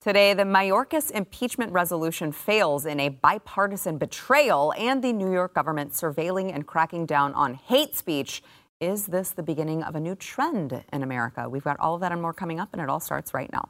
Today, the Mayorkas impeachment resolution fails in a bipartisan betrayal and the New York government surveilling and cracking down on hate speech. Is this the beginning of a new trend in America? We've got all of that and more coming up, and it all starts right now.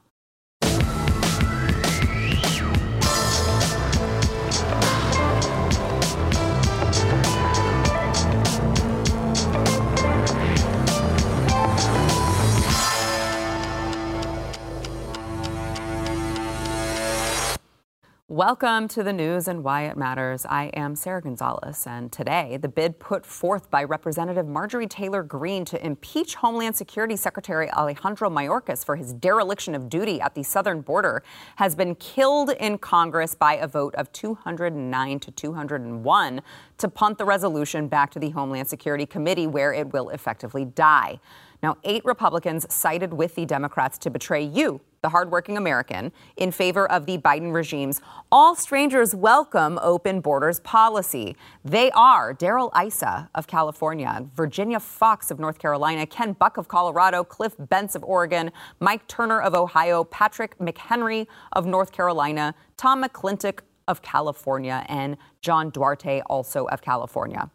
Welcome to the news and why it matters. I am Sarah Gonzalez, and today the bid put forth by Representative Marjorie Taylor Greene to impeach Homeland Security Secretary Alejandro Mayorkas for his dereliction of duty at the southern border has been killed in Congress by a vote of 209 to 201 to punt the resolution back to the Homeland Security Committee, where it will effectively die. Now, eight Republicans sided with the Democrats to betray you, the hardworking American, in favor of the Biden regime's all strangers welcome open borders policy. They are Darrell Issa of California, Virginia Foxx of North Carolina, Ken Buck of Colorado, Cliff Bentz of Oregon, Mike Turner of Ohio, Patrick McHenry of North Carolina, Tom McClintock of California, and John Duarte, also of California.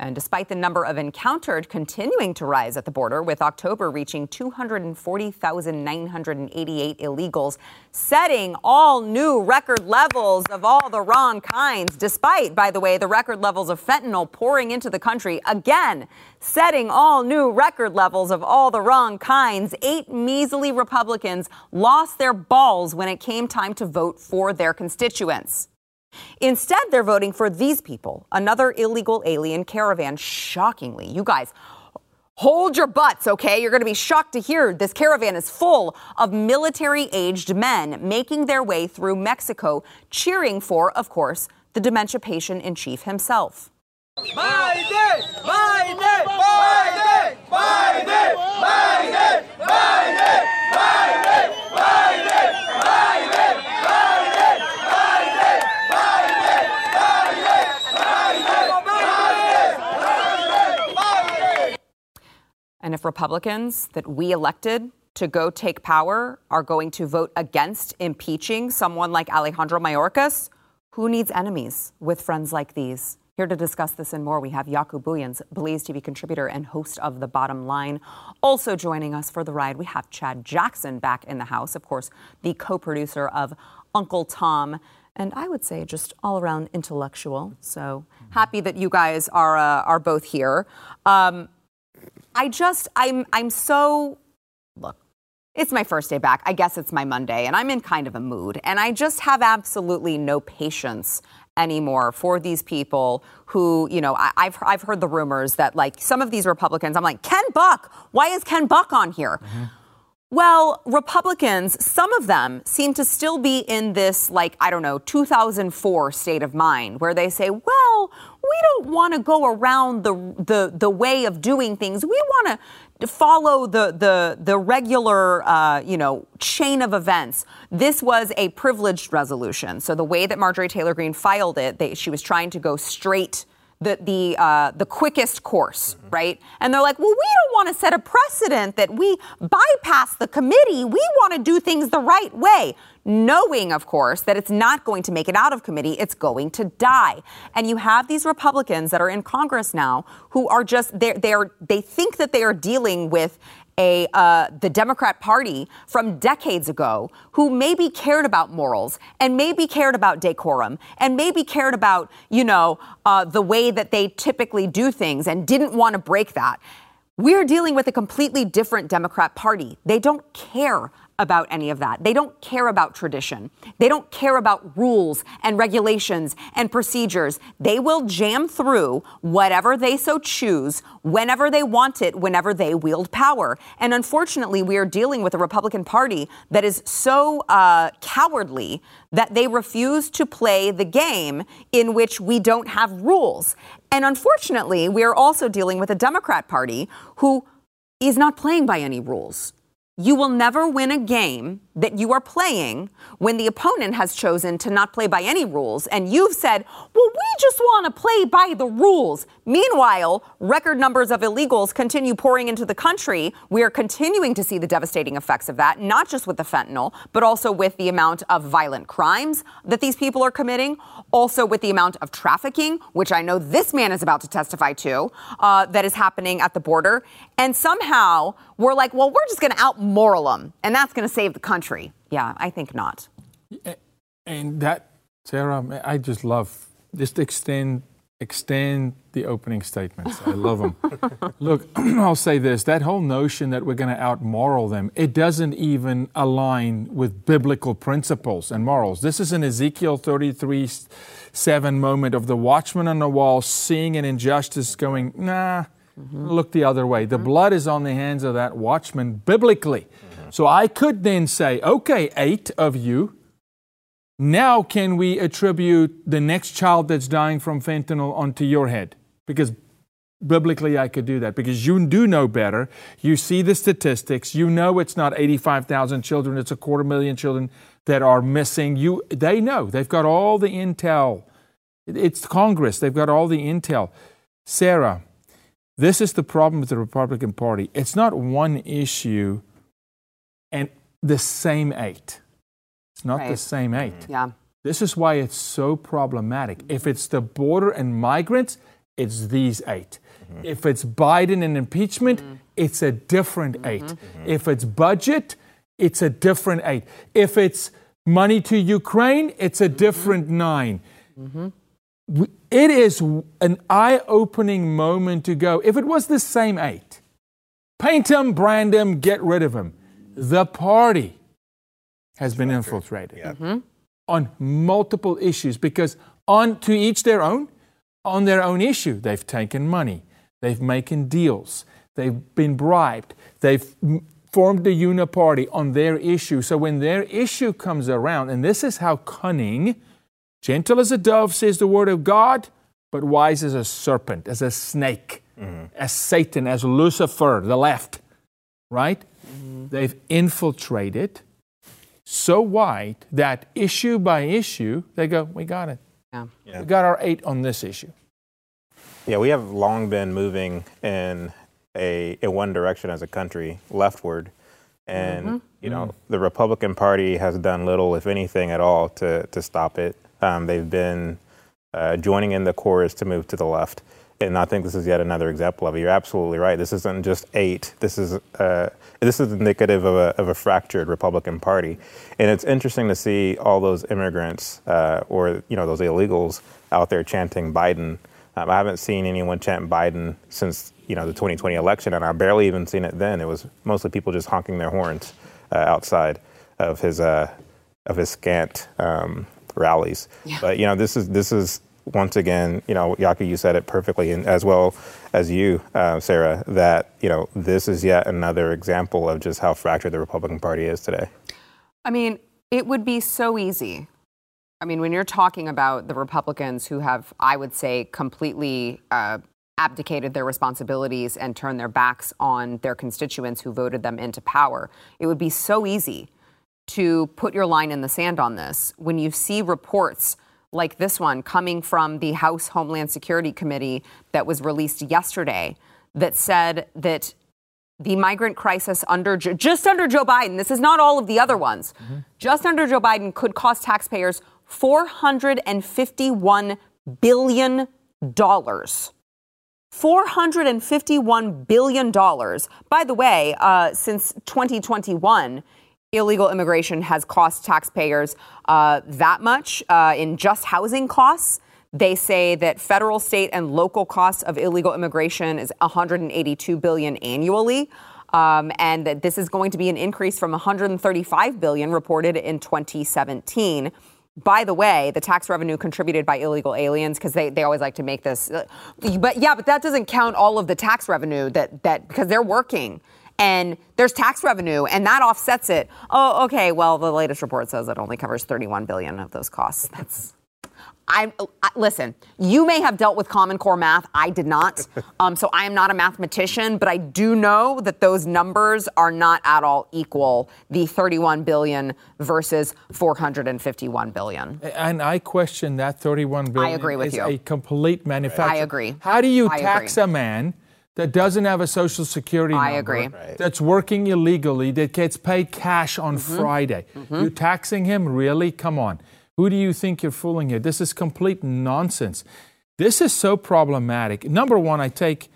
And despite the number of encountered continuing to rise at the border, with October reaching 240,988 illegals, setting all new record levels of all the wrong kinds, despite, by the way, the record levels of fentanyl pouring into the country, again, setting all new record levels of all the wrong kinds, eight measly Republicans lost their balls when it came time to vote for their constituents. Instead, they're voting for these people, another illegal alien caravan. Shockingly, you guys, Hold your butts, okay? You're going to be shocked to hear this caravan is full of military aged men making their way through Mexico, cheering for, of course, the dementia patient in chief himself. Biden! Biden! Biden! Republicans that we elected to go take power are going to vote against impeaching someone like Alejandro Mayorkas, who needs enemies with friends like these? Here to discuss this and more, we have Jaco Booyens, Blaze TV contributor and host of The Bottom Line. Also joining us for the ride, we have Chad Jackson back in the house, of course, the co producer of Uncle Tom. And I would say just all around intellectual. So happy that you guys are, uh, are both here. Um, I just I'm I'm so look. It's my first day back. I guess it's my Monday, and I'm in kind of a mood. And I just have absolutely no patience anymore for these people who, you know, I, have I've heard the rumors that like some of these Republicans, I'm like, Ken Buck, why is Ken Buck on here? Mm-hmm. Well, Republicans, some of them seem to still be in this, like, I don't know, 2004 state of mind where they say, well, we don't want to go around the, the, the way of doing things. We want to follow the, the, the regular, uh, you know, chain of events. This was a privileged resolution. So the way that Marjorie Taylor Greene filed it, they, she was trying to go straight the the uh, the quickest course, mm-hmm. right? And they're like, well, we don't want to set a precedent that we bypass the committee. We want to do things the right way, knowing, of course, that it's not going to make it out of committee. It's going to die. And you have these Republicans that are in Congress now who are just they they are they think that they are dealing with a uh, the Democrat Party from decades ago who maybe cared about morals and maybe cared about decorum and maybe cared about you know uh, the way that they typically do things and didn't want to break that. We're dealing with a completely different Democrat Party. They don't care about any of that. They don't care about tradition. They don't care about rules and regulations and procedures. They will jam through whatever they so choose, whenever they want it, whenever they wield power. And unfortunately, we are dealing with a Republican Party that is so uh, cowardly that they refuse to play the game in which we don't have rules. And unfortunately, we are also dealing with a Democrat Party who is not playing by any rules. You will never win a game that you are playing when the opponent has chosen to not play by any rules. And you've said, well, we just want to play by the rules. Meanwhile, record numbers of illegals continue pouring into the country. We are continuing to see the devastating effects of that, not just with the fentanyl, but also with the amount of violent crimes that these people are committing, also with the amount of trafficking, which I know this man is about to testify to, uh, that is happening at the border. And somehow we're like, well, we're just going to outmoral them, and that's going to save the country. Yeah, I think not. And that, Sarah, I just love just extend extend the opening statements. I love them. Look, I'll say this: that whole notion that we're going to outmoral them, it doesn't even align with biblical principles and morals. This is an Ezekiel 33 7 moment of the watchman on the wall seeing an injustice, going, nah. Mm-hmm. Look the other way. The mm-hmm. blood is on the hands of that watchman biblically. Mm-hmm. So I could then say, okay, eight of you, now can we attribute the next child that's dying from fentanyl onto your head? Because biblically I could do that because you do know better. You see the statistics. You know it's not 85,000 children, it's a quarter million children that are missing. You they know. They've got all the intel. It's Congress. They've got all the intel. Sarah, this is the problem with the Republican Party. It's not one issue and the same eight. It's not right. the same eight. Mm-hmm. Yeah. This is why it's so problematic. If it's the border and migrants, it's these 8 mm-hmm. If it's Biden and impeachment, mm-hmm. it's a different mm-hmm. 8 mm-hmm. If it's budget, it's a different eight. If it's money to Ukraine, it's a different 9 it is an eye opening moment to go. If it was the same eight, paint him, brand him, get rid of him. The party has been infiltrated yeah. mm-hmm. on multiple issues because, on to each their own, on their own issue, they've taken money, they've making deals, they've been bribed, they've formed the uniparty on their issue. So when their issue comes around, and this is how cunning Gentle as a dove, says the word of God, but wise as a serpent, as a snake, mm-hmm. as Satan, as Lucifer, the left, right? Mm-hmm. They've infiltrated so wide that issue by issue, they go, We got it. Yeah. yeah. We got our eight on this issue. Yeah, we have long been moving in a in one direction as a country, leftward. And mm-hmm. you know, mm. the Republican Party has done little, if anything at all, to to stop it. Um, they've been uh, joining in the chorus to move to the left. And I think this is yet another example of it. You're absolutely right. This isn't just eight. This is uh, this is indicative of a, of a fractured Republican Party, and it's interesting to see all those immigrants uh, or you know those illegals out there chanting Biden. Um, I haven't seen anyone chant Biden since you know the 2020 election, and I've barely even seen it then. It was mostly people just honking their horns uh, outside of his uh, of his scant um, rallies. Yeah. But you know, this is this is once again, you know, Yaki, you said it perfectly, and as well as you, uh, Sarah, that you know this is yet another example of just how fractured the Republican Party is today. I mean, it would be so easy. I mean, when you're talking about the Republicans who have, I would say, completely uh, abdicated their responsibilities and turned their backs on their constituents who voted them into power, it would be so easy to put your line in the sand on this when you see reports like this one coming from the House Homeland Security Committee that was released yesterday that said that the migrant crisis under just under Joe Biden, this is not all of the other ones, mm-hmm. just under Joe Biden could cost taxpayers 451 billion dollars. $451 billion. By the way, uh, since 2021, illegal immigration has cost taxpayers uh, that much uh, in just housing costs. They say that federal, state, and local costs of illegal immigration is 182 billion annually. Um, and that this is going to be an increase from 135 billion reported in 2017. By the way, the tax revenue contributed by illegal aliens, because they, they always like to make this, uh, but yeah, but that doesn't count all of the tax revenue that, that because they're working and there's tax revenue and that offsets it. Oh, okay. Well, the latest report says it only covers 31 billion of those costs. That's I, I, listen. You may have dealt with Common Core math. I did not. Um, so I am not a mathematician, but I do know that those numbers are not at all equal. The 31 billion versus 451 billion. And I question that 31 billion. I agree with is you. a complete manufacture. I agree. How do you I tax agree. a man? That doesn't have a social security I number, agree. Right. That's working illegally, that gets paid cash on Mm-hmm. Friday. You're taxing him? Really? Come on. Who do you think you're fooling here? This is complete nonsense. This is so problematic. Number one, I take,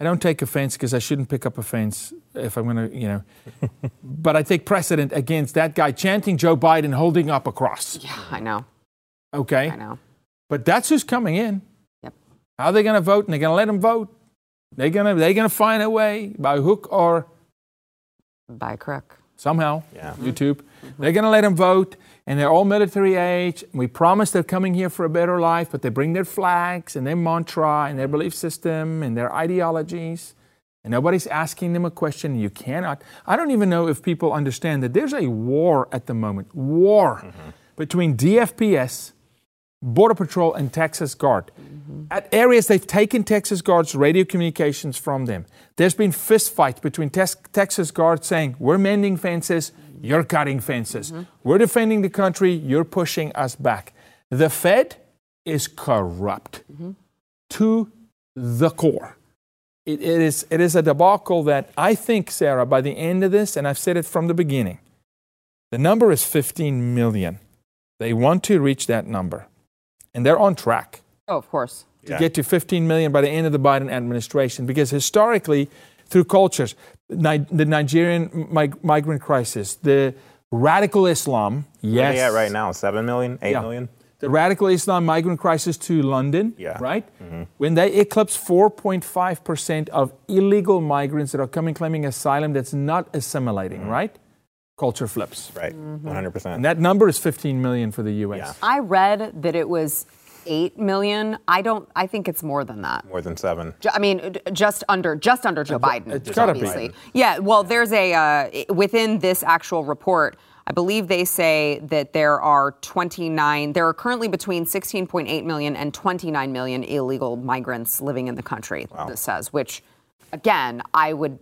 I don't take offense because I shouldn't pick up offense if I'm going to, you know, but I take precedent against that guy chanting Joe Biden holding up a cross. Yeah, I know. Okay? I know. But that's who's coming in. Yep. How are they going to vote? And they're going to let them vote. They're going to they're going to find a way by hook or By crook. somehow. Yeah. YouTube. They're going to let them vote, and they're all military age. We promise they're coming here for a better life, but they bring their flags and their mantra and their belief system and their ideologies. And nobody's asking them a question. You cannot. I don't even know if people understand that there's a war at the moment. War mm-hmm. between DFPS, Border Patrol, and Texas Guard. Mm-hmm. At areas they've taken Texas Guard's radio communications from them. There's been fistfights between Tex- Texas Guard saying, We're mending fences, you're cutting fences. Mm-hmm. We're defending the country, you're pushing us back. The Fed is corrupt mm-hmm. to the core. It, it, is, it is a debacle that I think, Sarah, by the end of this, and I've said it from the beginning, the number is 15 million. They want to reach that number, and they're on track Oh, of course. to Yeah. get to 15 million by the end of the Biden administration. Because historically, through cultures, Ni- the Nigerian mig- migrant crisis, the radical Islam, Where yes, are they at right now? Seven million, eight Yeah. million. the radical Islam migrant crisis to London, Yeah. right? Mm-hmm. When they eclipse 4.5% of illegal migrants that are coming claiming asylum that's not assimilating, mm-hmm. right? Culture flips. Right, one hundred And percent. And that number is 15 million for the US. Yeah. I read that it was 8 million. I don't, I think it's more than that. More than seven. Ju- I mean, just under just under Joe Biden. it's gotta be. obviously. Yeah. Well, there's a uh, within this actual report. I believe they say that there are 29. There are currently between 16.8 million and 29 million illegal migrants living in the country. This says, which, again, I would.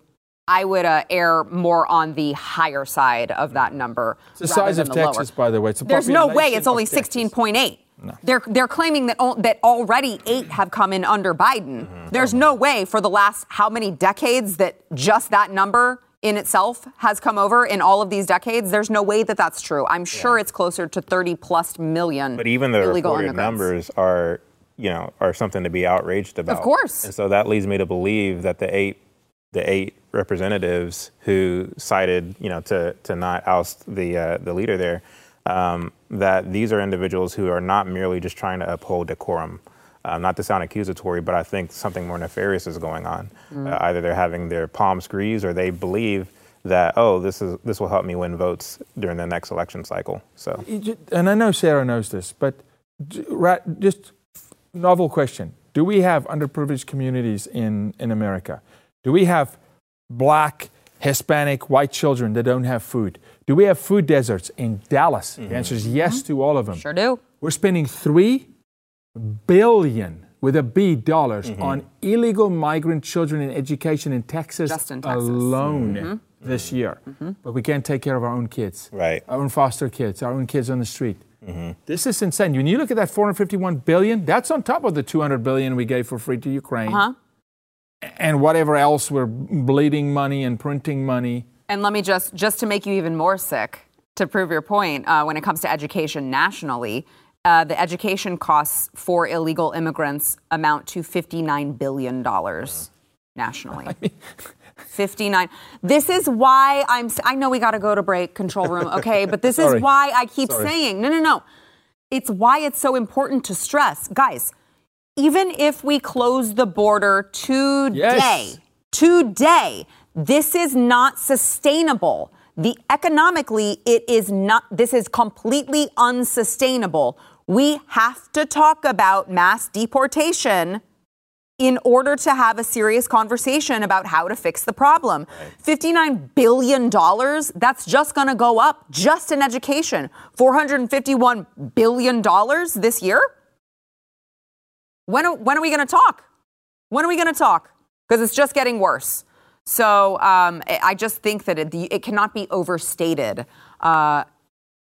I would uh, err more on the higher side of that number. It's the size of Texas, by the way. It's the There's no way it's only of Texas. 16.8. They're they're claiming that al- that already eight have come in under Biden. There's no way for the last how many decades that just that number in itself has come over in all of these decades. There's no way that that's true. I'm sure it's closer to 30 plus million. But even the illegal reported immigrants. numbers are, you know, are something to be outraged about. Of course. And so that leads me to believe that the eight, the eight representatives who cited, you know, to to not oust the uh, the leader there, um, that these are individuals who are not merely just trying to uphold decorum. Uh, not to sound accusatory, but I think something more nefarious is going on. Mm. Uh, either they're having their palms greased, or they believe that oh, this is this will help me win votes during the next election cycle. So and I know Sarah knows this, but just novel question: Do we have underprivileged communities in in America? Do we have black, Hispanic, white children that don't have food? Do we have food deserts in Dallas? The mm-hmm. answer is yes mm-hmm. to all of them. Sure do. We're spending three billion with a B dollars mm-hmm. on illegal migrant children in education in Texas, in Texas. alone this year. But we can't take care of our own kids, Right. Our own foster kids, our own kids on the street. This is insane. When you look at that 451 billion, that's on top of the 200 billion we gave for free to Ukraine, Uh-huh. And whatever else we're bleeding money and printing money. And let me just just to make you even more sick to prove your point uh, when it comes to education nationally. Uh, the education costs for illegal immigrants amount to $59 billion nationally. 59. This is why I'm, I know we got to go to break, control room, okay? But this is why I keep Sorry. saying, no, no, no. It's why it's so important to stress. Guys, even if we close the border today, Yes. today, This is not sustainable. The economically, it is not, this is completely unsustainable. We have to talk about mass deportation in order to have a serious conversation about how to fix the problem. $59 billion, that's just going to go up just in education. $451 billion this year? When, when are we going to talk? When are we going to talk? Because it's just getting worse. So um, I just think that it, it cannot be overstated. Uh,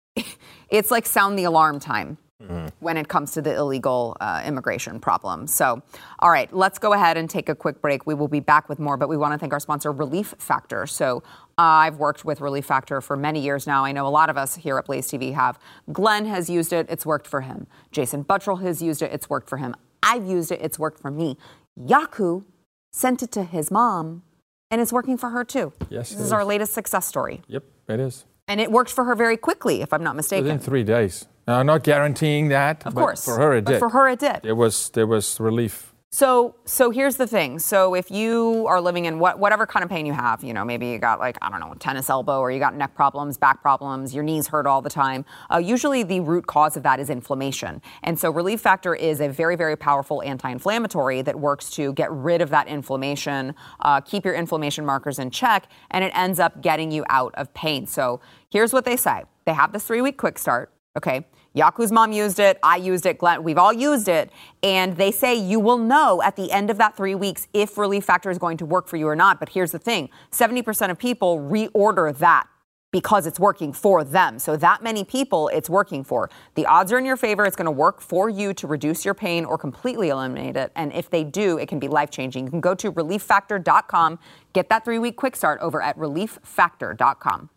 it's like sound the alarm time. Mm-hmm. When it comes to the illegal uh, immigration problem. So, all right, let's go ahead and take a quick break. We will be back with more, but we want to thank our sponsor, Relief Factor. So, I've worked with Relief Factor for many years now. I know a lot of us here at Blaze TV have. Glenn has used it, it's worked for him. Jason Buttrill has used it, it's worked for him. I've used it, it's worked for me. Jaco sent it to his mom and it's working for her too. Yes. This is, is our latest success story. Yep, it is. And it worked for her very quickly, if I'm not mistaken. Within three days. Now, I'm not guaranteeing that. Of course. For her, it but did. For her, it did. There was there was relief so, so here's the thing. So, if you are living in what, whatever kind of pain you have, you know, maybe you got like I don't know, tennis elbow, or you got neck problems, back problems, your knees hurt all the time. Uh, usually, the root cause of that is inflammation, and so Relief Factor is a very, very powerful anti-inflammatory that works to get rid of that inflammation, uh, keep your inflammation markers in check, and it ends up getting you out of pain. So, here's what they say: They have this three-week quick start. Okay. Jaco's mom used it. I used it. Glenn, we've all used it. And they say you will know at the end of that three weeks if Relief Factor is going to work for you or not. But here's the thing 70% of people reorder that because it's working for them. So that many people it's working for. The odds are in your favor. It's going to work for you to reduce your pain or completely eliminate it. And if they do, it can be life changing. You can go to relieffactor.com, get that three week quick start over at relieffactor.com.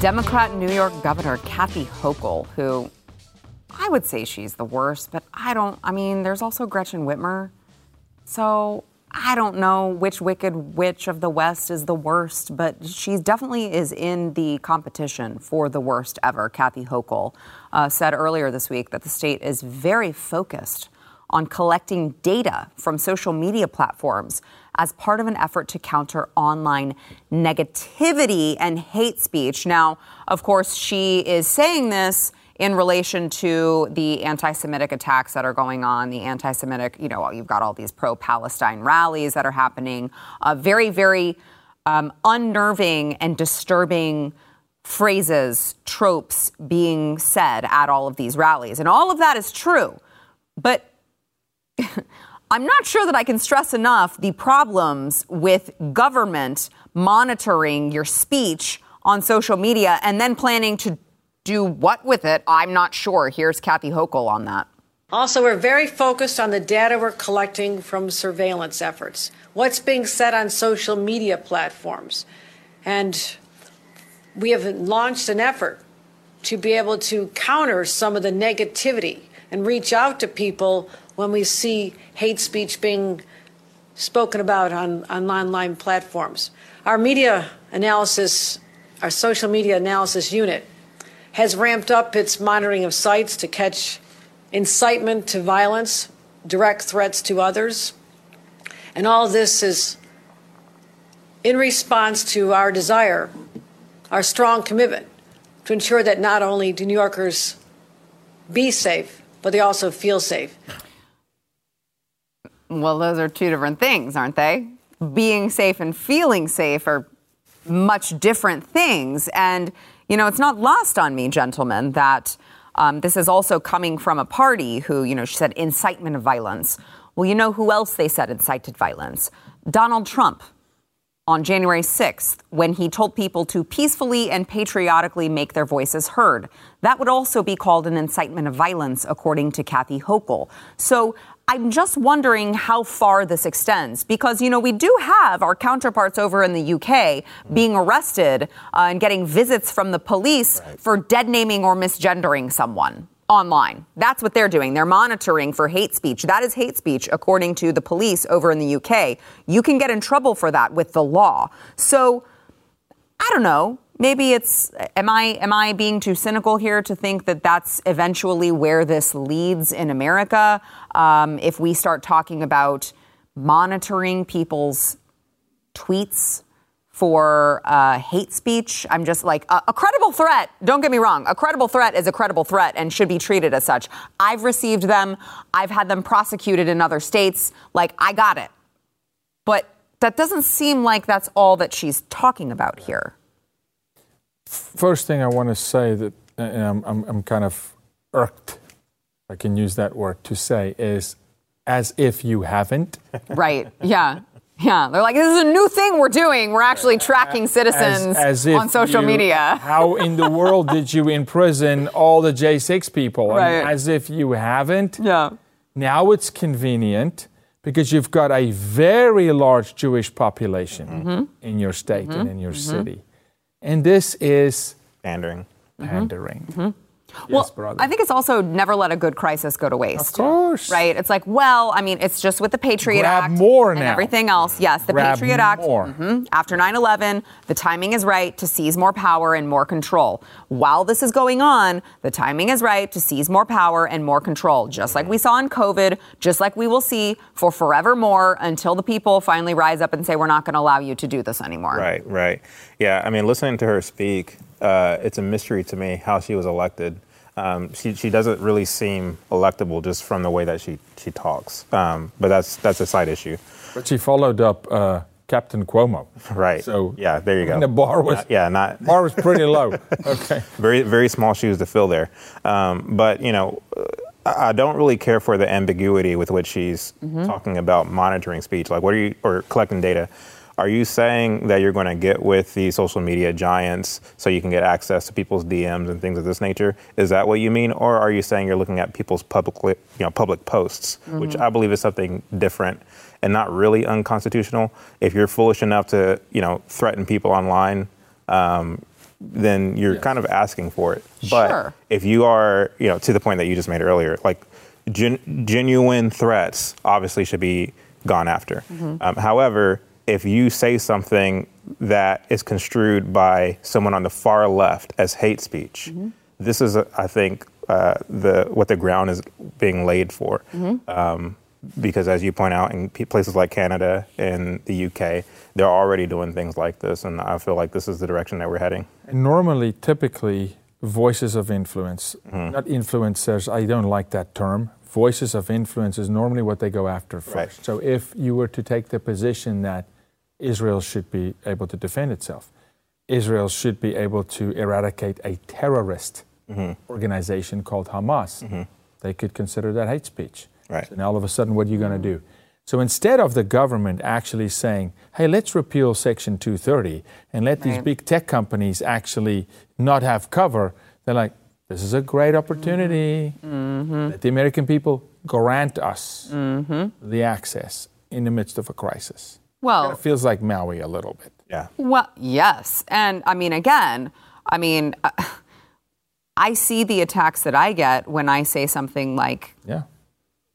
Democrat New York Governor Kathy Hochul, who I would say she's the worst, but I don't. I mean, there's also Gretchen Whitmer. So I don't know which wicked witch of the West is the worst, but she definitely is in the competition for the worst ever. Kathy Hochul uh, said earlier this week that the state is very focused on collecting data from social media platforms as part of an effort to counter online negativity and hate speech. Now, of course, she is saying this in relation to the anti Semitic attacks that are going on, the anti Semitic, you know, you've got all these pro Palestine rallies that are happening, uh, very, very um, unnerving and disturbing phrases, tropes being said at all of these rallies. And all of that is true. But I'm not sure that I can stress enough the problems with government monitoring your speech on social media and then planning to do what with it. I'm not sure. Here's Kathy Hochul on that. Also, we're very focused on the data we're collecting from surveillance efforts, what's being said on social media platforms. And we have launched an effort to be able to counter some of the negativity and reach out to people when we see hate speech being spoken about on, on online platforms. Our media analysis, our social media analysis unit, has ramped up its monitoring of sites to catch incitement to violence, direct threats to others. And all this is in response to our desire, our strong commitment to ensure that not only do New Yorkers be safe, but they also feel safe. Well, those are two different things, aren't they? Being safe and feeling safe are much different things. And, you know, it's not lost on me, gentlemen, that um, this is also coming from a party who, you know, she said incitement of violence. Well, you know who else they said incited violence? Donald Trump on January 6th when he told people to peacefully and patriotically make their voices heard. That would also be called an incitement of violence, according to Kathy Hochul. So I'm just wondering how far this extends because, you know, we do have our counterparts over in the UK being arrested uh, and getting visits from the police right. for dead naming or misgendering someone online. That's what they're doing. They're monitoring for hate speech. That is hate speech, according to the police over in the UK. You can get in trouble for that with the law. So, I don't know maybe it's am I am I being too cynical here to think that that's eventually where this leads in America? Um, if we start talking about monitoring people's tweets for uh, hate speech. I'm just like, a, a, credible threat, don't get me wrong, a credible threat is a credible threat and should be treated as such. I've received them, I've had them prosecuted in other states. Like, I got it. But that doesn't seem like that's all that she's talking about here. First thing I want to say that and I'm, I'm, I'm kind of irked, I can use that word to say, is as if you haven't. Right, yeah. Yeah, they're like, this is a new thing we're doing. We're actually tracking citizens as, as on social you, media. how in the world did you imprison all the J6 people? Right. I mean, as if you haven't. Yeah. Now it's convenient because you've got a very large Jewish population mm-hmm. in your state mm-hmm. and in your mm-hmm. city. And this is pandering. Pandering. Mm-hmm. Yes, well, I think it's also never let a good crisis go to waste. Of course. Right? It's like, well, I mean, it's just with the Patriot Grab Act more and now. everything else. Yes, the Grab Patriot Act. Mm-hmm, after 9 11, the timing is right to seize more power and more control. While this is going on, the timing is right to seize more power and more control, just like we saw in COVID, just like we will see for forevermore until the people finally rise up and say, we're not going to allow you to do this anymore. Right, right. Yeah, I mean, listening to her speak, uh, it's a mystery to me how she was elected. Um, she, she doesn't really seem electable just from the way that she, she talks. Um, but that's, that's a side issue. But she followed up uh, Captain Cuomo. Right. So yeah, there you go. And the bar was not, yeah, not bar was pretty low. Okay. very very small shoes to fill there. Um, but you know, I don't really care for the ambiguity with which she's mm-hmm. talking about monitoring speech. Like, what are you or collecting data? Are you saying that you're going to get with the social media giants so you can get access to people's DMs and things of this nature? Is that what you mean, or are you saying you're looking at people's public, you know, public posts, mm-hmm. which I believe is something different and not really unconstitutional? If you're foolish enough to, you know, threaten people online, um, then you're yes. kind of asking for it. But sure. if you are, you know, to the point that you just made earlier, like gen- genuine threats obviously should be gone after. Mm-hmm. Um, however, if you say something that is construed by someone on the far left as hate speech, mm-hmm. this is, I think, uh, the what the ground is being laid for. Mm-hmm. Um, because, as you point out, in places like Canada and the UK, they're already doing things like this, and I feel like this is the direction that we're heading. Normally, typically, voices of influence, mm-hmm. not influencers. I don't like that term. Voices of influence is normally what they go after first. Right. So, if you were to take the position that Israel should be able to defend itself. Israel should be able to eradicate a terrorist mm-hmm. organization called Hamas. Mm-hmm. They could consider that hate speech. Right. So now all of a sudden, what are you going to do? So instead of the government actually saying, hey, let's repeal Section 230 and let right. these big tech companies actually not have cover, they're like, this is a great opportunity. Mm-hmm. Let the American people grant us mm-hmm. the access in the midst of a crisis. Well, it feels like Maui a little bit. Yeah. Well, yes. And I mean, again, I mean, uh, I see the attacks that I get when I say something like, yeah.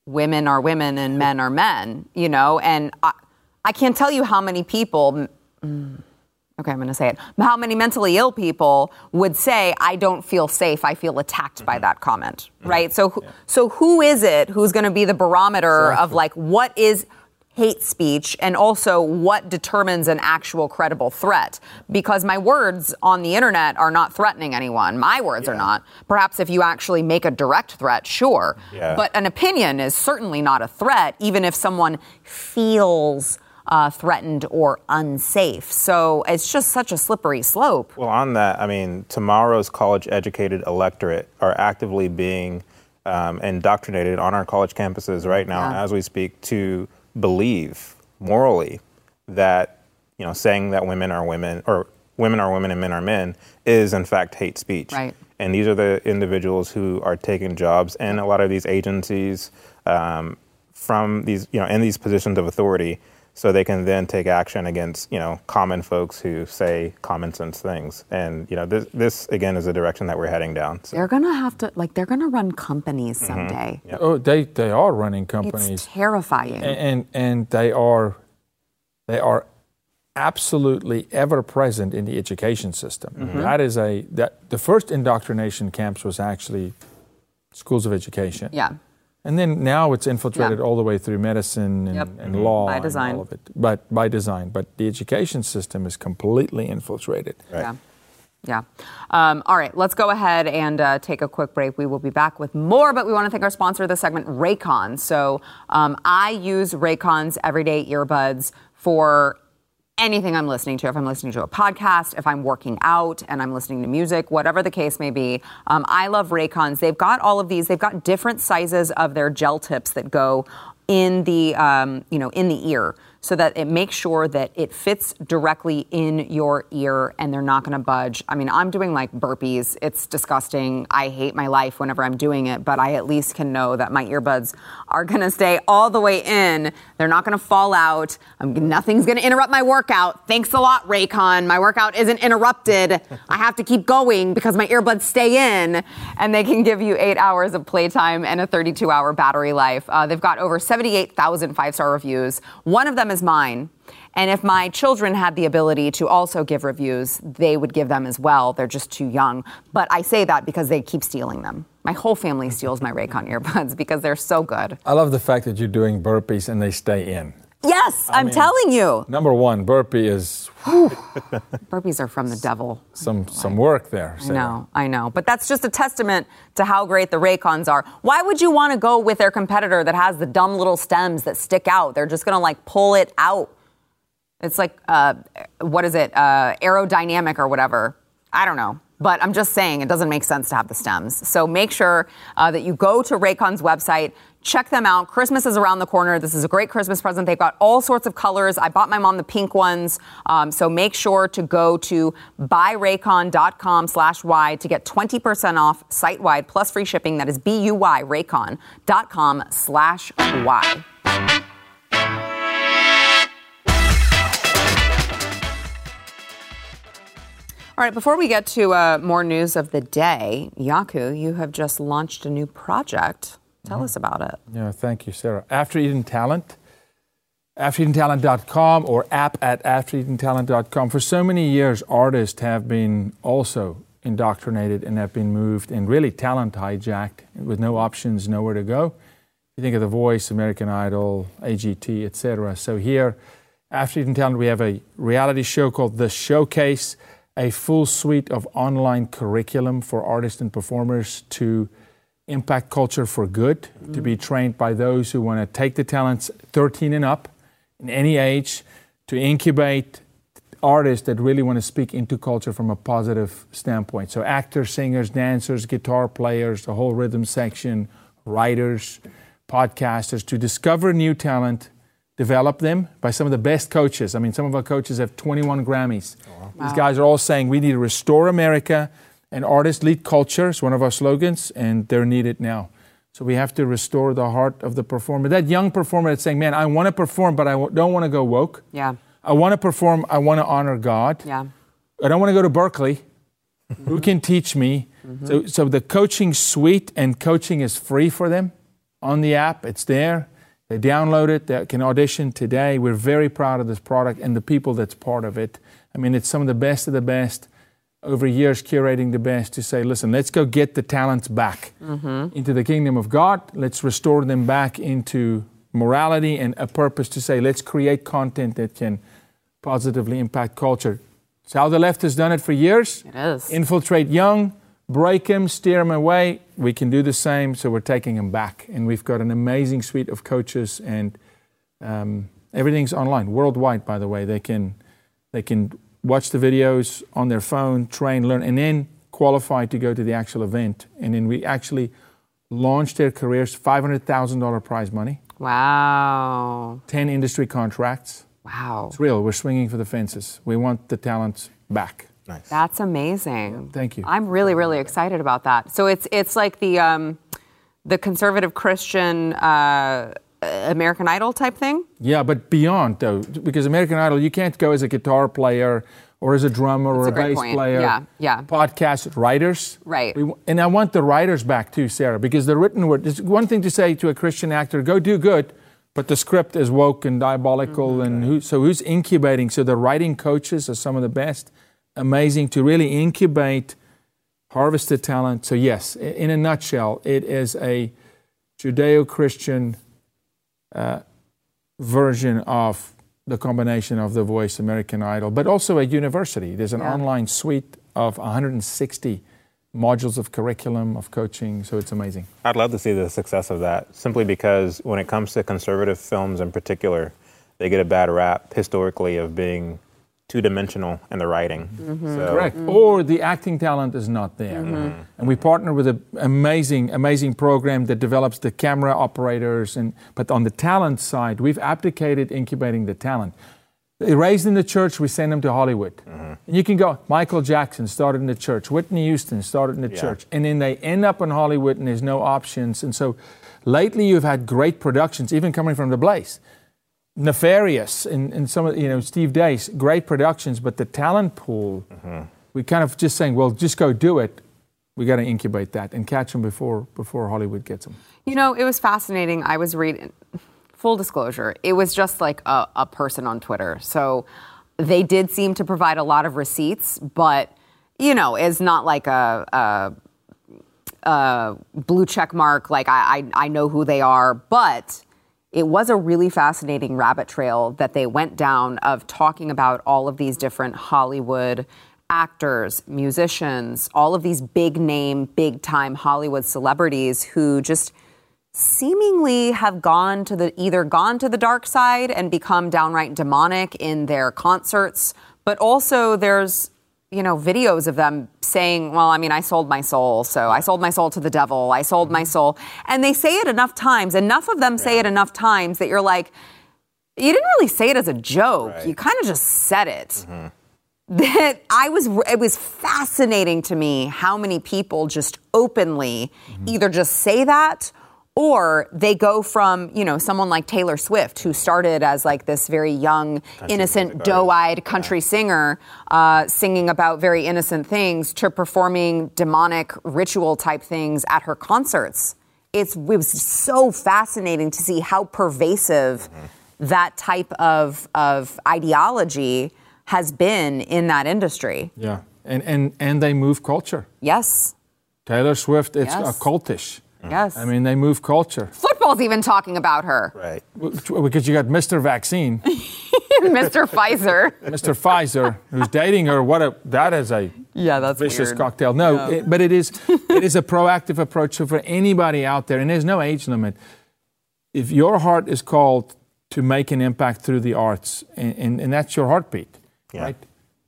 women are women and men are men, you know, and I, I can't tell you how many people. Mm, okay, I'm going to say it. How many mentally ill people would say, "I don't feel safe. I feel attacked mm-hmm. by that comment." Mm-hmm. Right. So, yeah. so who is it who's going to be the barometer exactly. of like what is hate speech and also what determines an actual credible threat. Because my words on the internet are not threatening anyone. My words yeah. are not. Perhaps if you actually make a direct threat, sure. Yeah. But an opinion is certainly not a threat, even if someone feels. Uh, threatened or unsafe. So it's just such a slippery slope. Well, on that, I mean, tomorrow's college educated electorate are actively being um, indoctrinated on our college campuses right now yeah. as we speak to believe morally that you know saying that women are women or women are women and men are men is in fact hate speech. Right. And these are the individuals who are taking jobs in a lot of these agencies um, from these you know in these positions of authority so they can then take action against you know common folks who say common sense things and you know this, this again is the direction that we're heading down so. they're gonna have to like they're gonna run companies mm-hmm. someday mm-hmm. yep. oh they they are running companies it's terrifying and, and and they are they are absolutely ever present in the education system. Mm-hmm. That is a that the first indoctrination camps was actually schools of education. Yeah. And then now it's infiltrated Yeah. all the way through medicine and, Yep. and law By and design. all of it. But by design. But the education system is completely infiltrated. Right. Yeah. Yeah. Um, all right, let's go ahead and uh, take a quick break. We will be back with more, but we want to thank our sponsor of the segment, Raycon. So um, I use Raycon's everyday earbuds for anything I'm listening to. If I'm listening to a podcast, if I'm working out and I'm listening to music, whatever the case may be, um, I love Raycons. They've got all of these. They've got different sizes of their gel tips that go in the um, you know in the ear so that it makes sure that it fits directly in your ear and they're not going to budge. I mean, I'm doing like burpees. It's disgusting. I hate my life whenever I'm doing it, but I at least can know that my earbuds are going to stay all the way in. They're not going to fall out. I'm, nothing's going to interrupt my workout. Thanks a lot, Raycon. My workout isn't interrupted. I have to keep going because my earbuds stay in, and they can give you eight hours of playtime and a 32 hour battery life. Uh, they've got over 78,000 five star reviews. One of them is mine. And if my children had the ability to also give reviews, they would give them as well. They're just too young. But I say that because they keep stealing them. My whole family steals my Raycon earbuds because they're so good. I love the fact that you're doing burpees and they stay in. Yes, I'm telling you. Number one, burpee is Burpees are from the devil. some some work there. I Sarah. know, I know. But that's just a testament to how great the Raycons are. Why would you want to go with their competitor that has the dumb little stems that stick out? They're just going to like pull it out. It's like, uh, what is it? Uh, aerodynamic or whatever. I don't know. But I'm just saying it doesn't make sense to have the stems. So make sure uh, that you go to Raycon's website, check them out. Christmas is around the corner. This is a great Christmas present. They've got all sorts of colors. I bought my mom the pink ones. Um, so make sure to go to buyraycon.com slash Y to get 20% off site-wide plus free shipping. That is B-U-Y, raycon.com slash Y. All right, before we get to uh, more news of the day, Jaco, you have just launched a new project. Tell us about it. Yeah, thank you, Sarah. After Eden Talent, afteredentalent.com or app at afteredentalent.com. For so many years, artists have been also indoctrinated and have been moved and really talent hijacked with no options, nowhere to go. You think of The Voice, American Idol, AGT, etc. So here, after Eden Talent, we have a reality show called The Showcase, a full suite of online curriculum for artists and performers to impact culture for good, to be trained by those who want to take the talents 13 and up in any age, to incubate artists that really want to speak into culture from a positive standpoint. So, actors, singers, dancers, guitar players, the whole rhythm section, writers, podcasters, to discover new talent, develop them by some of the best coaches. I mean, some of our coaches have 21 Grammys. Oh, These guys are all saying we need to restore America and artists lead culture is one of our slogans, and they're needed now. So we have to restore the heart of the performer. That young performer that's saying, man, I want to perform, but I don't want to go woke. Yeah. I want to perform, I want to honor God. Yeah. I don't want to go to Berklee. Mm-hmm. Who can teach me? Mm-hmm. So, so the coaching suite and coaching is free for them on the app. It's there. They download it. They can audition today. We're very proud of this product and the people that's part of it. I mean, it's some of the best of the best over years curating the best to say, listen, let's go get the talents back into the kingdom of God. Let's restore them back into morality and a purpose to say, let's create content that can positively impact culture. It's how the left has done it for years. It is. Infiltrate young, break them, steer them away. We can do the same, so we're taking them back. And we've got an amazing suite of coaches, and um, everything's online, worldwide, by the way. They can, they can watch the videos on their phone, train, learn, and then qualify to go to the actual event. And then we actually launch their careers, $500,000 prize money, Wow. 10 industry contracts. Wow. It's real. We're swinging for the fences. We want the talents back. Nice. That's amazing. Thank you. I'm really, really excited about that. So it's it's like the um, the conservative Christian uh, American Idol type thing. Yeah, but beyond though, because American Idol, you can't go as a guitar player or as a drummer or a, a bass point. player. Yeah, yeah. Podcast writers. Right. We, and I want the writers back too, Sarah, because the written word. It's one thing to say to a Christian actor, "Go do good," but the script is woke and diabolical. Mm-hmm. And who, so who's incubating? So the writing coaches are some of the best. Amazing to really incubate harvested talent. So yes, in a nutshell, it is a Judeo-Christian uh, version of the combination of The Voice, American Idol, but also a university. There's an Yeah. online suite of 160 modules of curriculum of coaching. So it's amazing. I'd love to see the success of that simply because when it comes to conservative films in particular, they get a bad rap historically of being two dimensional in the writing. Mm-hmm. So, Correct. Mm-hmm. Or the acting talent is not there. Mm-hmm. And we partner with an amazing, amazing program that develops the camera operators. And but on the talent side, we've abdicated incubating the talent. They're raised in the church, we send them to Hollywood. And you can go, Michael Jackson started in the church, Whitney Houston started in the Yeah. church, and then they end up in Hollywood and there's no options. And so lately you've had great productions, even coming from the Blaze nefarious in, in some of you know Steve Deace, great productions, but the talent pool, mm-hmm. we kind of just saying, well, just go do it. We got to incubate that and catch them before before Hollywood gets them. You know, it was fascinating. I was reading, full disclosure, it was just like a, a person on Twitter. So they did seem to provide a lot of receipts, but, you know, it's not like a, a, a blue check mark, like I, I, I know who they are. But it was a really fascinating rabbit trail that they went down of talking about all of these different Hollywood actors, musicians, all of these big name, big time Hollywood celebrities who just seemingly have gone to the either gone to the dark side and become downright demonic in their concerts, but also there's you know videos of them saying, "Well, I mean, I sold my soul, so I sold my soul to the devil. I sold my mm-hmm. soul." And they say it enough times, enough of them say it enough times that you're like, you didn't really say it as a joke. Right. You kind of just said it mm-hmm. that I was it was fascinating to me how many people just openly mm-hmm. either just say that or they go from you know someone like Taylor Swift who started as like this very young innocent doe-eyed country singer uh, singing about very innocent things to performing demonic ritual type things at her concerts it's it was so fascinating to see how pervasive that type of of ideology has been in that industry. Yeah, and and and they move culture. Yes. Taylor Swift, it's Yes. occultish. Yes. I mean, they move culture Football's even talking about her. Right. because you got Mr. Vaccine, Mr. Pfizer. Mr. Pfizer, who's dating her. What a that is a Yeah, that's vicious weird. cocktail. No, it- but it is it is a proactive approach. So for anybody out there, and there's no age limit. If your heart is called to make an impact through the arts, and, and, and that's your heartbeat, Yeah. right?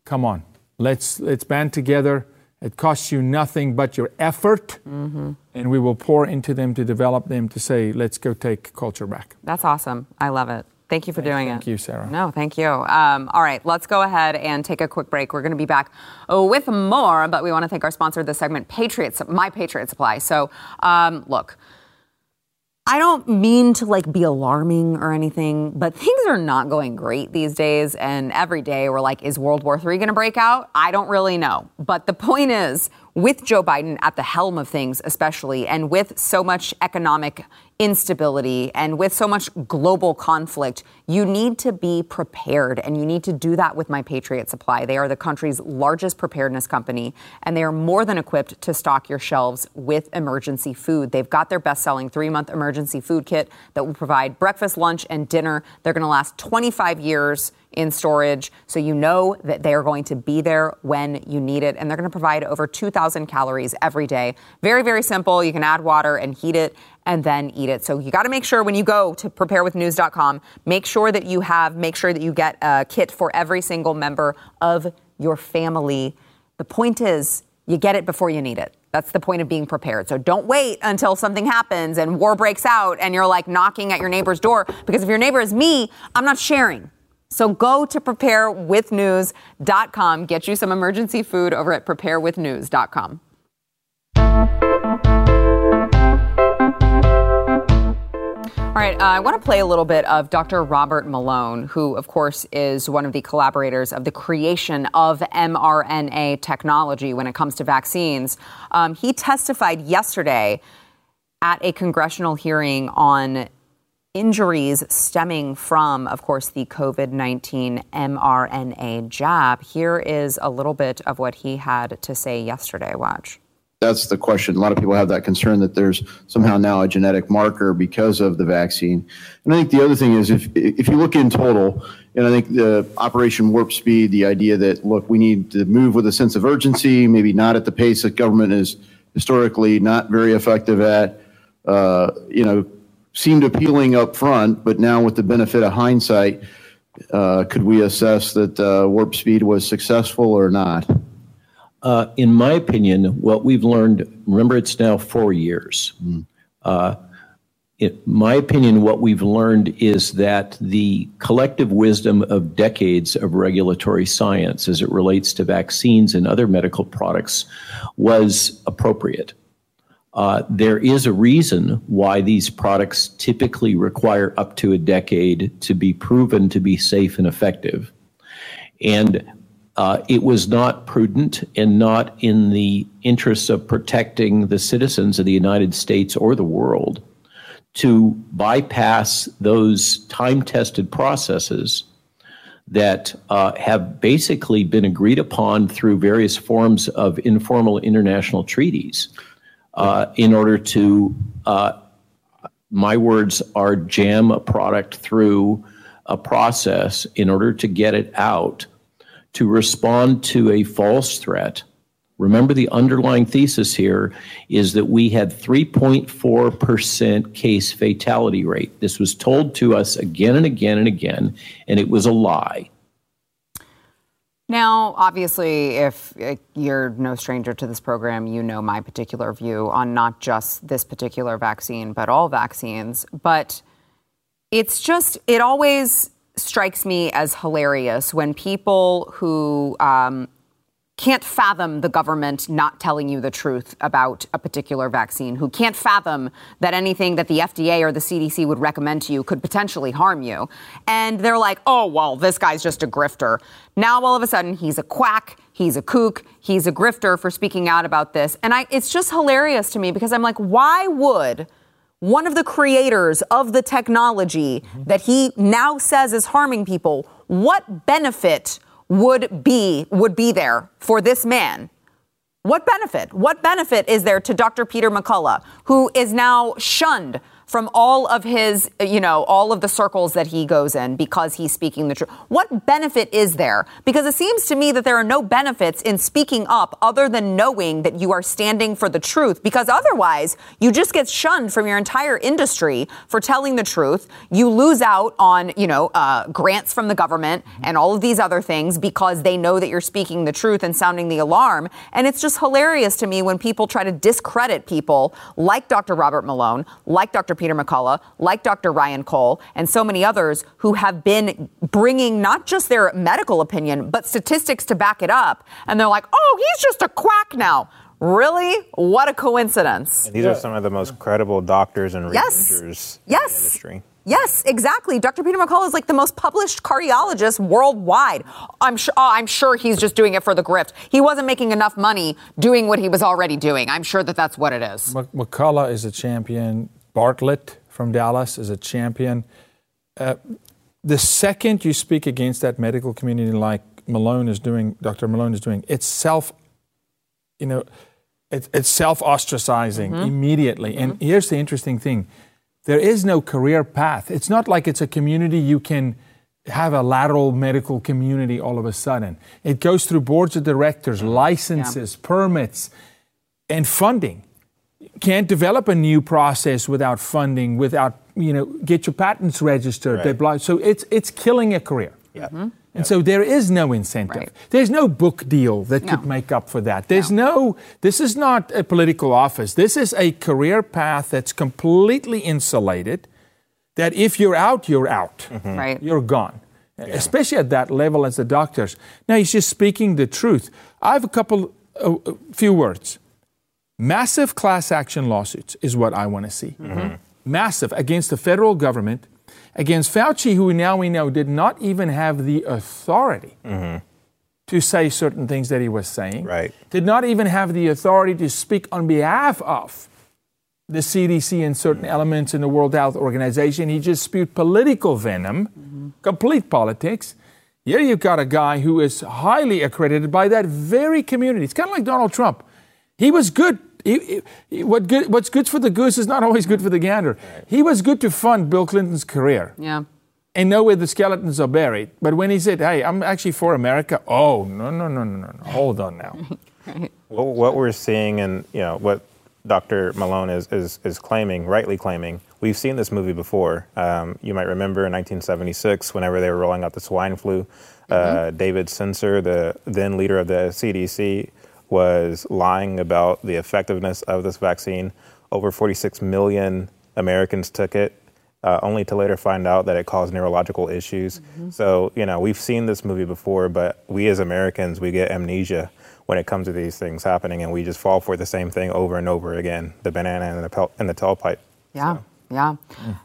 Come on, let's let's band together. It costs you nothing but your effort, Mm-hmm. And we will pour into them to develop them to say, let's go take culture back. That's awesome. I love it. Thank you for doing it. Thank you, Sara. No, thank you. Um, all right, let's go ahead and take a quick break. We're going to be back with more, but we want to thank our sponsor of this segment, Patriots, My Patriot Supply. So, um, look, I don't mean to like be alarming or anything, but things are not going great these days. And every day we're like, is World War III going to break out? I don't really know. But the point is, with Joe Biden at the helm of things, especially, and with so much economic instability and with so much global conflict, you need to be prepared. And you need to do that with My Patriot Supply. They are the country's largest preparedness company, and they are more than equipped to stock your shelves with emergency food. They've got their best selling three month emergency food kit that will provide breakfast, lunch, and dinner. They're going to last 25 years in storage, so you know that they are going to be there when you need it. And they're going to provide over 2,000 calories every day. Very, very simple. You can add water and heat it and then eat it. So you got to make sure when you go to preparewithnews.com, make sure that you have, make sure that you get a kit for every single member of your family. The point is, you get it before you need it. That's the point of being prepared. So don't wait until something happens and war breaks out and you're like knocking at your neighbor's door. Because if your neighbor is me, I'm not sharing. So go to preparewithnews.com. Get you some emergency food over at preparewithnews.com. All right, uh, I want to play a little bit of Dr. Robert Malone, who, of course, is one of the collaborators of the creation of mRNA technology when it comes to vaccines. Um, he testified yesterday at a congressional hearing on injuries stemming from, of course, the COVID 19 mRNA jab. Here is a little bit of what he had to say yesterday. Watch that's the question. A lot of people have that concern that there's somehow now a genetic marker because of the vaccine. And I think the other thing is if if you look in total, and I think the Operation Warp Speed, the idea that look, we need to move with a sense of urgency, maybe not at the pace that government is historically not very effective at, uh, you know, seemed appealing up front, but now with the benefit of hindsight, uh, could we assess that uh, Warp Speed was successful or not? Uh, in my opinion, what we've learned, remember it's now four years. Mm. Uh, in my opinion, what we've learned is that the collective wisdom of decades of regulatory science as it relates to vaccines and other medical products was appropriate. Uh, there is a reason why these products typically require up to a decade to be proven to be safe and effective. And uh, it was not prudent and not in the interests of protecting the citizens of the United States or the world to bypass those time tested processes that uh, have basically been agreed upon through various forms of informal international treaties uh, in order to, uh, my words are, jam a product through a process in order to get it out to respond to a false threat. Remember, the underlying thesis here is that we had 3.4% case fatality rate. This was told to us again and again and again, and it was a lie. Now, obviously, if you're no stranger to this program, you know my particular view on not just this particular vaccine, but all vaccines. But it's just, it always strikes me as hilarious when people who um, can't fathom the government not telling you the truth about a particular vaccine, who can't fathom that anything that the FDA or the CDC would recommend to you could potentially harm you. And they're like, oh, well, this guy's just a grifter. Now, all of a sudden, he's a quack, he's a kook, he's a grifter for speaking out about this. And I, it's just hilarious to me because I'm like, why would one of the creators of the technology mm-hmm. that he now says is harming people, what benefit would be would be there for this man? What benefit? What benefit is there to Dr. Peter McCullough, who is now shunned from all of his, you know, all of the circles that he goes in because he's speaking the truth. What benefit is there? Because it seems to me that there are no benefits in speaking up other than knowing that you are standing for the truth because otherwise you just get shunned from your entire industry for telling the truth. You lose out on, you know, uh, grants from the government and all of these other things because they know that you're speaking the truth and sounding the alarm. And it's just hilarious to me when people try to discredit people like Dr. Robert Malone, like Dr. Peter McCullough, like Dr. Ryan Cole, and so many others who have been bringing not just their medical opinion, but statistics to back it up. And they're like, oh, he's just a quack now. Really? What a coincidence. And these yeah. are some of the most credible doctors and researchers yes. in the industry. Yes, exactly. Dr. Peter McCullough is like the most published cardiologist worldwide. I'm sure. Oh, I'm sure he's just doing it for the grift. He wasn't making enough money doing what he was already doing. I'm sure that that's what it is. McCullough is a champion. Bartlett from Dallas is a champion. Uh, the second you speak against that medical community, like Malone is doing, Dr. Malone is doing, it's self, you know, it's, it's self ostracizing mm-hmm. immediately. Mm-hmm. And here's the interesting thing there is no career path. It's not like it's a community you can have a lateral medical community all of a sudden. It goes through boards of directors, licenses, yeah. permits, and funding can't develop a new process without funding, without you know get your patents registered. Right. So it's it's killing a career. Yeah. Mm-hmm. And so there is no incentive. Right. There's no book deal that no. could make up for that. There's no. no. This is not a political office. This is a career path that's completely insulated. That if you're out, you're out. Mm-hmm. Right. You're gone. Yeah. Especially at that level as the doctors. Now he's just speaking the truth. I have a couple, a uh, few words. Massive class action lawsuits is what I want to see. Mm-hmm. Massive against the federal government, against Fauci, who now we know did not even have the authority mm-hmm. to say certain things that he was saying. Right. Did not even have the authority to speak on behalf of the CDC and certain elements in the World Health Organization. He just spewed political venom, Mm-hmm. complete politics. Here you've got a guy who is highly accredited by that very community. It's kind of like Donald Trump. He was good. He, he- what good. What's good for the goose is not always good for the gander. He was good to fund Bill Clinton's career Yeah. and know where the skeletons are buried. But when he said, "Hey, I'm actually for America," oh no, no, no, no, no, no. hold on now. What, what we're seeing, and you know what Dr. Malone is, is is claiming, rightly claiming, we've seen this movie before. Um, you might remember in 1976, whenever they were rolling out the swine flu, uh, David Sencer, the then leader of the CDC, was lying about the effectiveness of this vaccine. Over 46 million Americans took it. Uh, only to later find out that it caused neurological issues. So, you know, we've seen this movie before, but we as Americans, we get amnesia when it comes to these things happening, and we just fall for the same thing over and over again the banana and the, pel- and the tailpipe. Yeah. Yeah.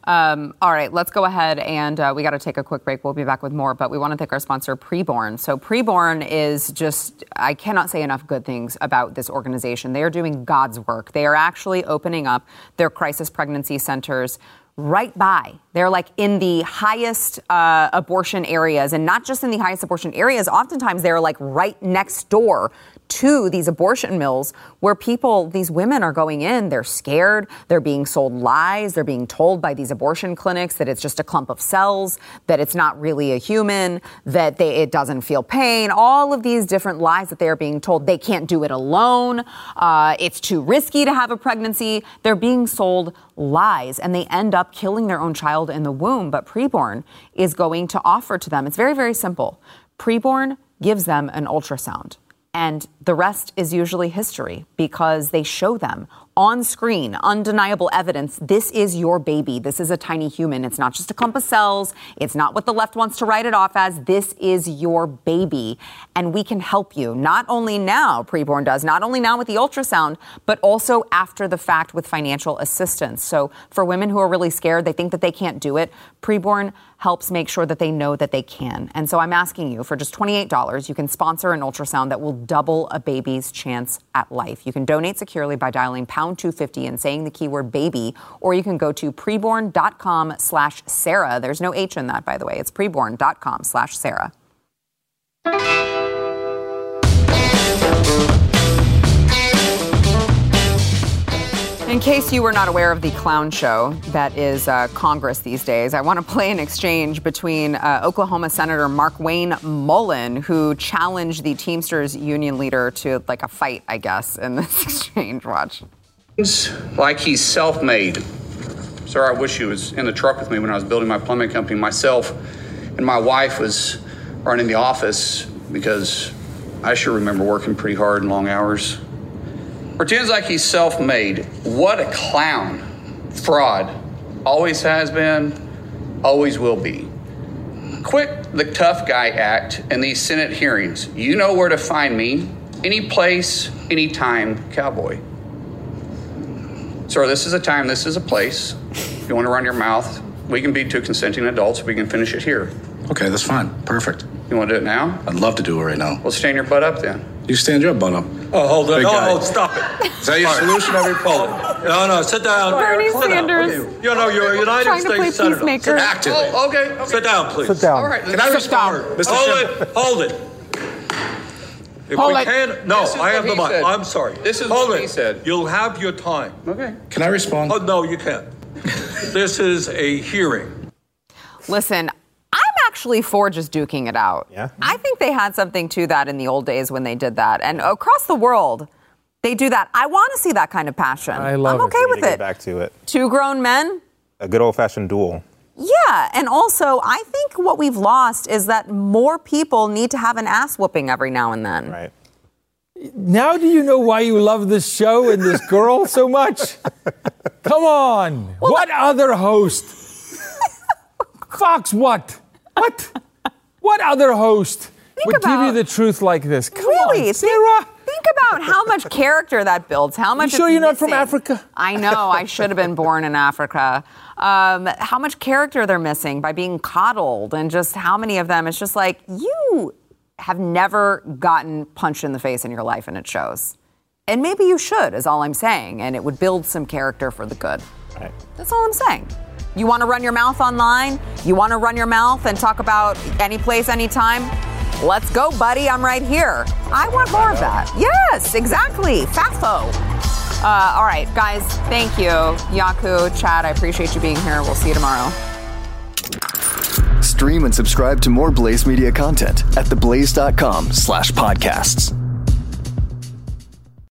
Um, all right, let's go ahead and uh, we got to take a quick break. We'll be back with more, but we want to thank our sponsor, Preborn. So, Preborn is just, I cannot say enough good things about this organization. They are doing God's work. They are actually opening up their crisis pregnancy centers right by. They're like in the highest uh, abortion areas, and not just in the highest abortion areas, oftentimes they're like right next door to these abortion mills where people, these women are going in, they're scared, they're being sold lies, they're being told by these abortion clinics that it's just a clump of cells, that it's not really a human, that they, it doesn't feel pain, all of these different lies that they are being told. They can't do it alone, uh, it's too risky to have a pregnancy. They're being sold lies and they end up killing their own child in the womb. But preborn is going to offer to them, it's very, very simple. Preborn gives them an ultrasound. And the rest is usually history because they show them on screen, undeniable evidence. This is your baby. This is a tiny human. It's not just a clump of cells. It's not what the left wants to write it off as. This is your baby. And we can help you. Not only now, preborn does, not only now with the ultrasound, but also after the fact with financial assistance. So for women who are really scared, they think that they can't do it, preborn helps make sure that they know that they can. And so I'm asking you for just $28, you can sponsor an ultrasound that will double a baby's chance at life. You can donate securely by dialing pound 250 and saying the keyword baby, or you can go to preborn.com slash Sara. There's no H in that, by the way. It's preborn.com slash Sara. Case you were not aware of the clown show that is uh, Congress these days, I want to play an exchange between uh, Oklahoma Senator Markwayne Mullin, who challenged the Teamsters union leader to like a fight, I guess, in this exchange. Watch. Like he's self-made. Sir, I wish he was in the truck with me when I was building my plumbing company. Myself and my wife was running the office because I sure remember working pretty hard and long hours. Pretends like he's self-made. What a clown. Fraud. Always has been, always will be. Quit the tough guy act in these Senate hearings. You know where to find me. Any place, anytime, cowboy. Sir, this is a time, this is a place. If you want to run your mouth, we can be two consenting adults. We can finish it here. Okay, that's fine. Perfect. You want to do it now? I'd love to do it right now. Well, stand your butt up then. You stand your butt up. Oh, hold on. Big No, guy. no, stop it. Is that your solution? Every Hold it. No, no, sit down. Bernie Sit down. Sanders. You know, you're a United Trying to States play Senator. peacemaker. Active. Oh, okay. okay. Sit down, please. Sit down. All right. Can I respond? Mr. Hold it. Hold it. If hold we it. can, no, I have the mic. Said. I'm sorry. This is Hold what it. he said. You'll have your time. Okay. Can I respond? Oh, no, you can't. this is a hearing. Listen, I'm actually for just duking it out. Yeah? I think they had something to that in the old days when they did that. And across the world, they do that. I want to see that kind of passion. I love I'm okay We need with to get it. back to it. Two grown men, A good old fashioned duel. Yeah, and also I think what we've lost is that more people need to have an ass whooping every now and then. Right. Now do you know why you love this show and this girl so much? Come on. what other host? Fox what? What? What other host would give you the truth like this? Come really, on, think, Sara. think about how much character that builds. How much? sure it's you're not from. Africa? I know. I should have been born in Africa. Um, how much character they're missing by being coddled, and just how many of them? It's just like you have never gotten punched in the face in your life, and it shows. And maybe you should, is all I'm saying, and it would build some character for the good. Right. That's all I'm saying. You want to run your mouth online? You want to run your mouth and talk about any place, anytime? Let's go, buddy. I'm right here. I want more of that. Yes, exactly. FAFO. Uh, all right, guys, thank you. Jaco, Chad, I appreciate you being here. We'll see you tomorrow. Stream and subscribe to more Blaze Media content at theblaze.com slash podcasts.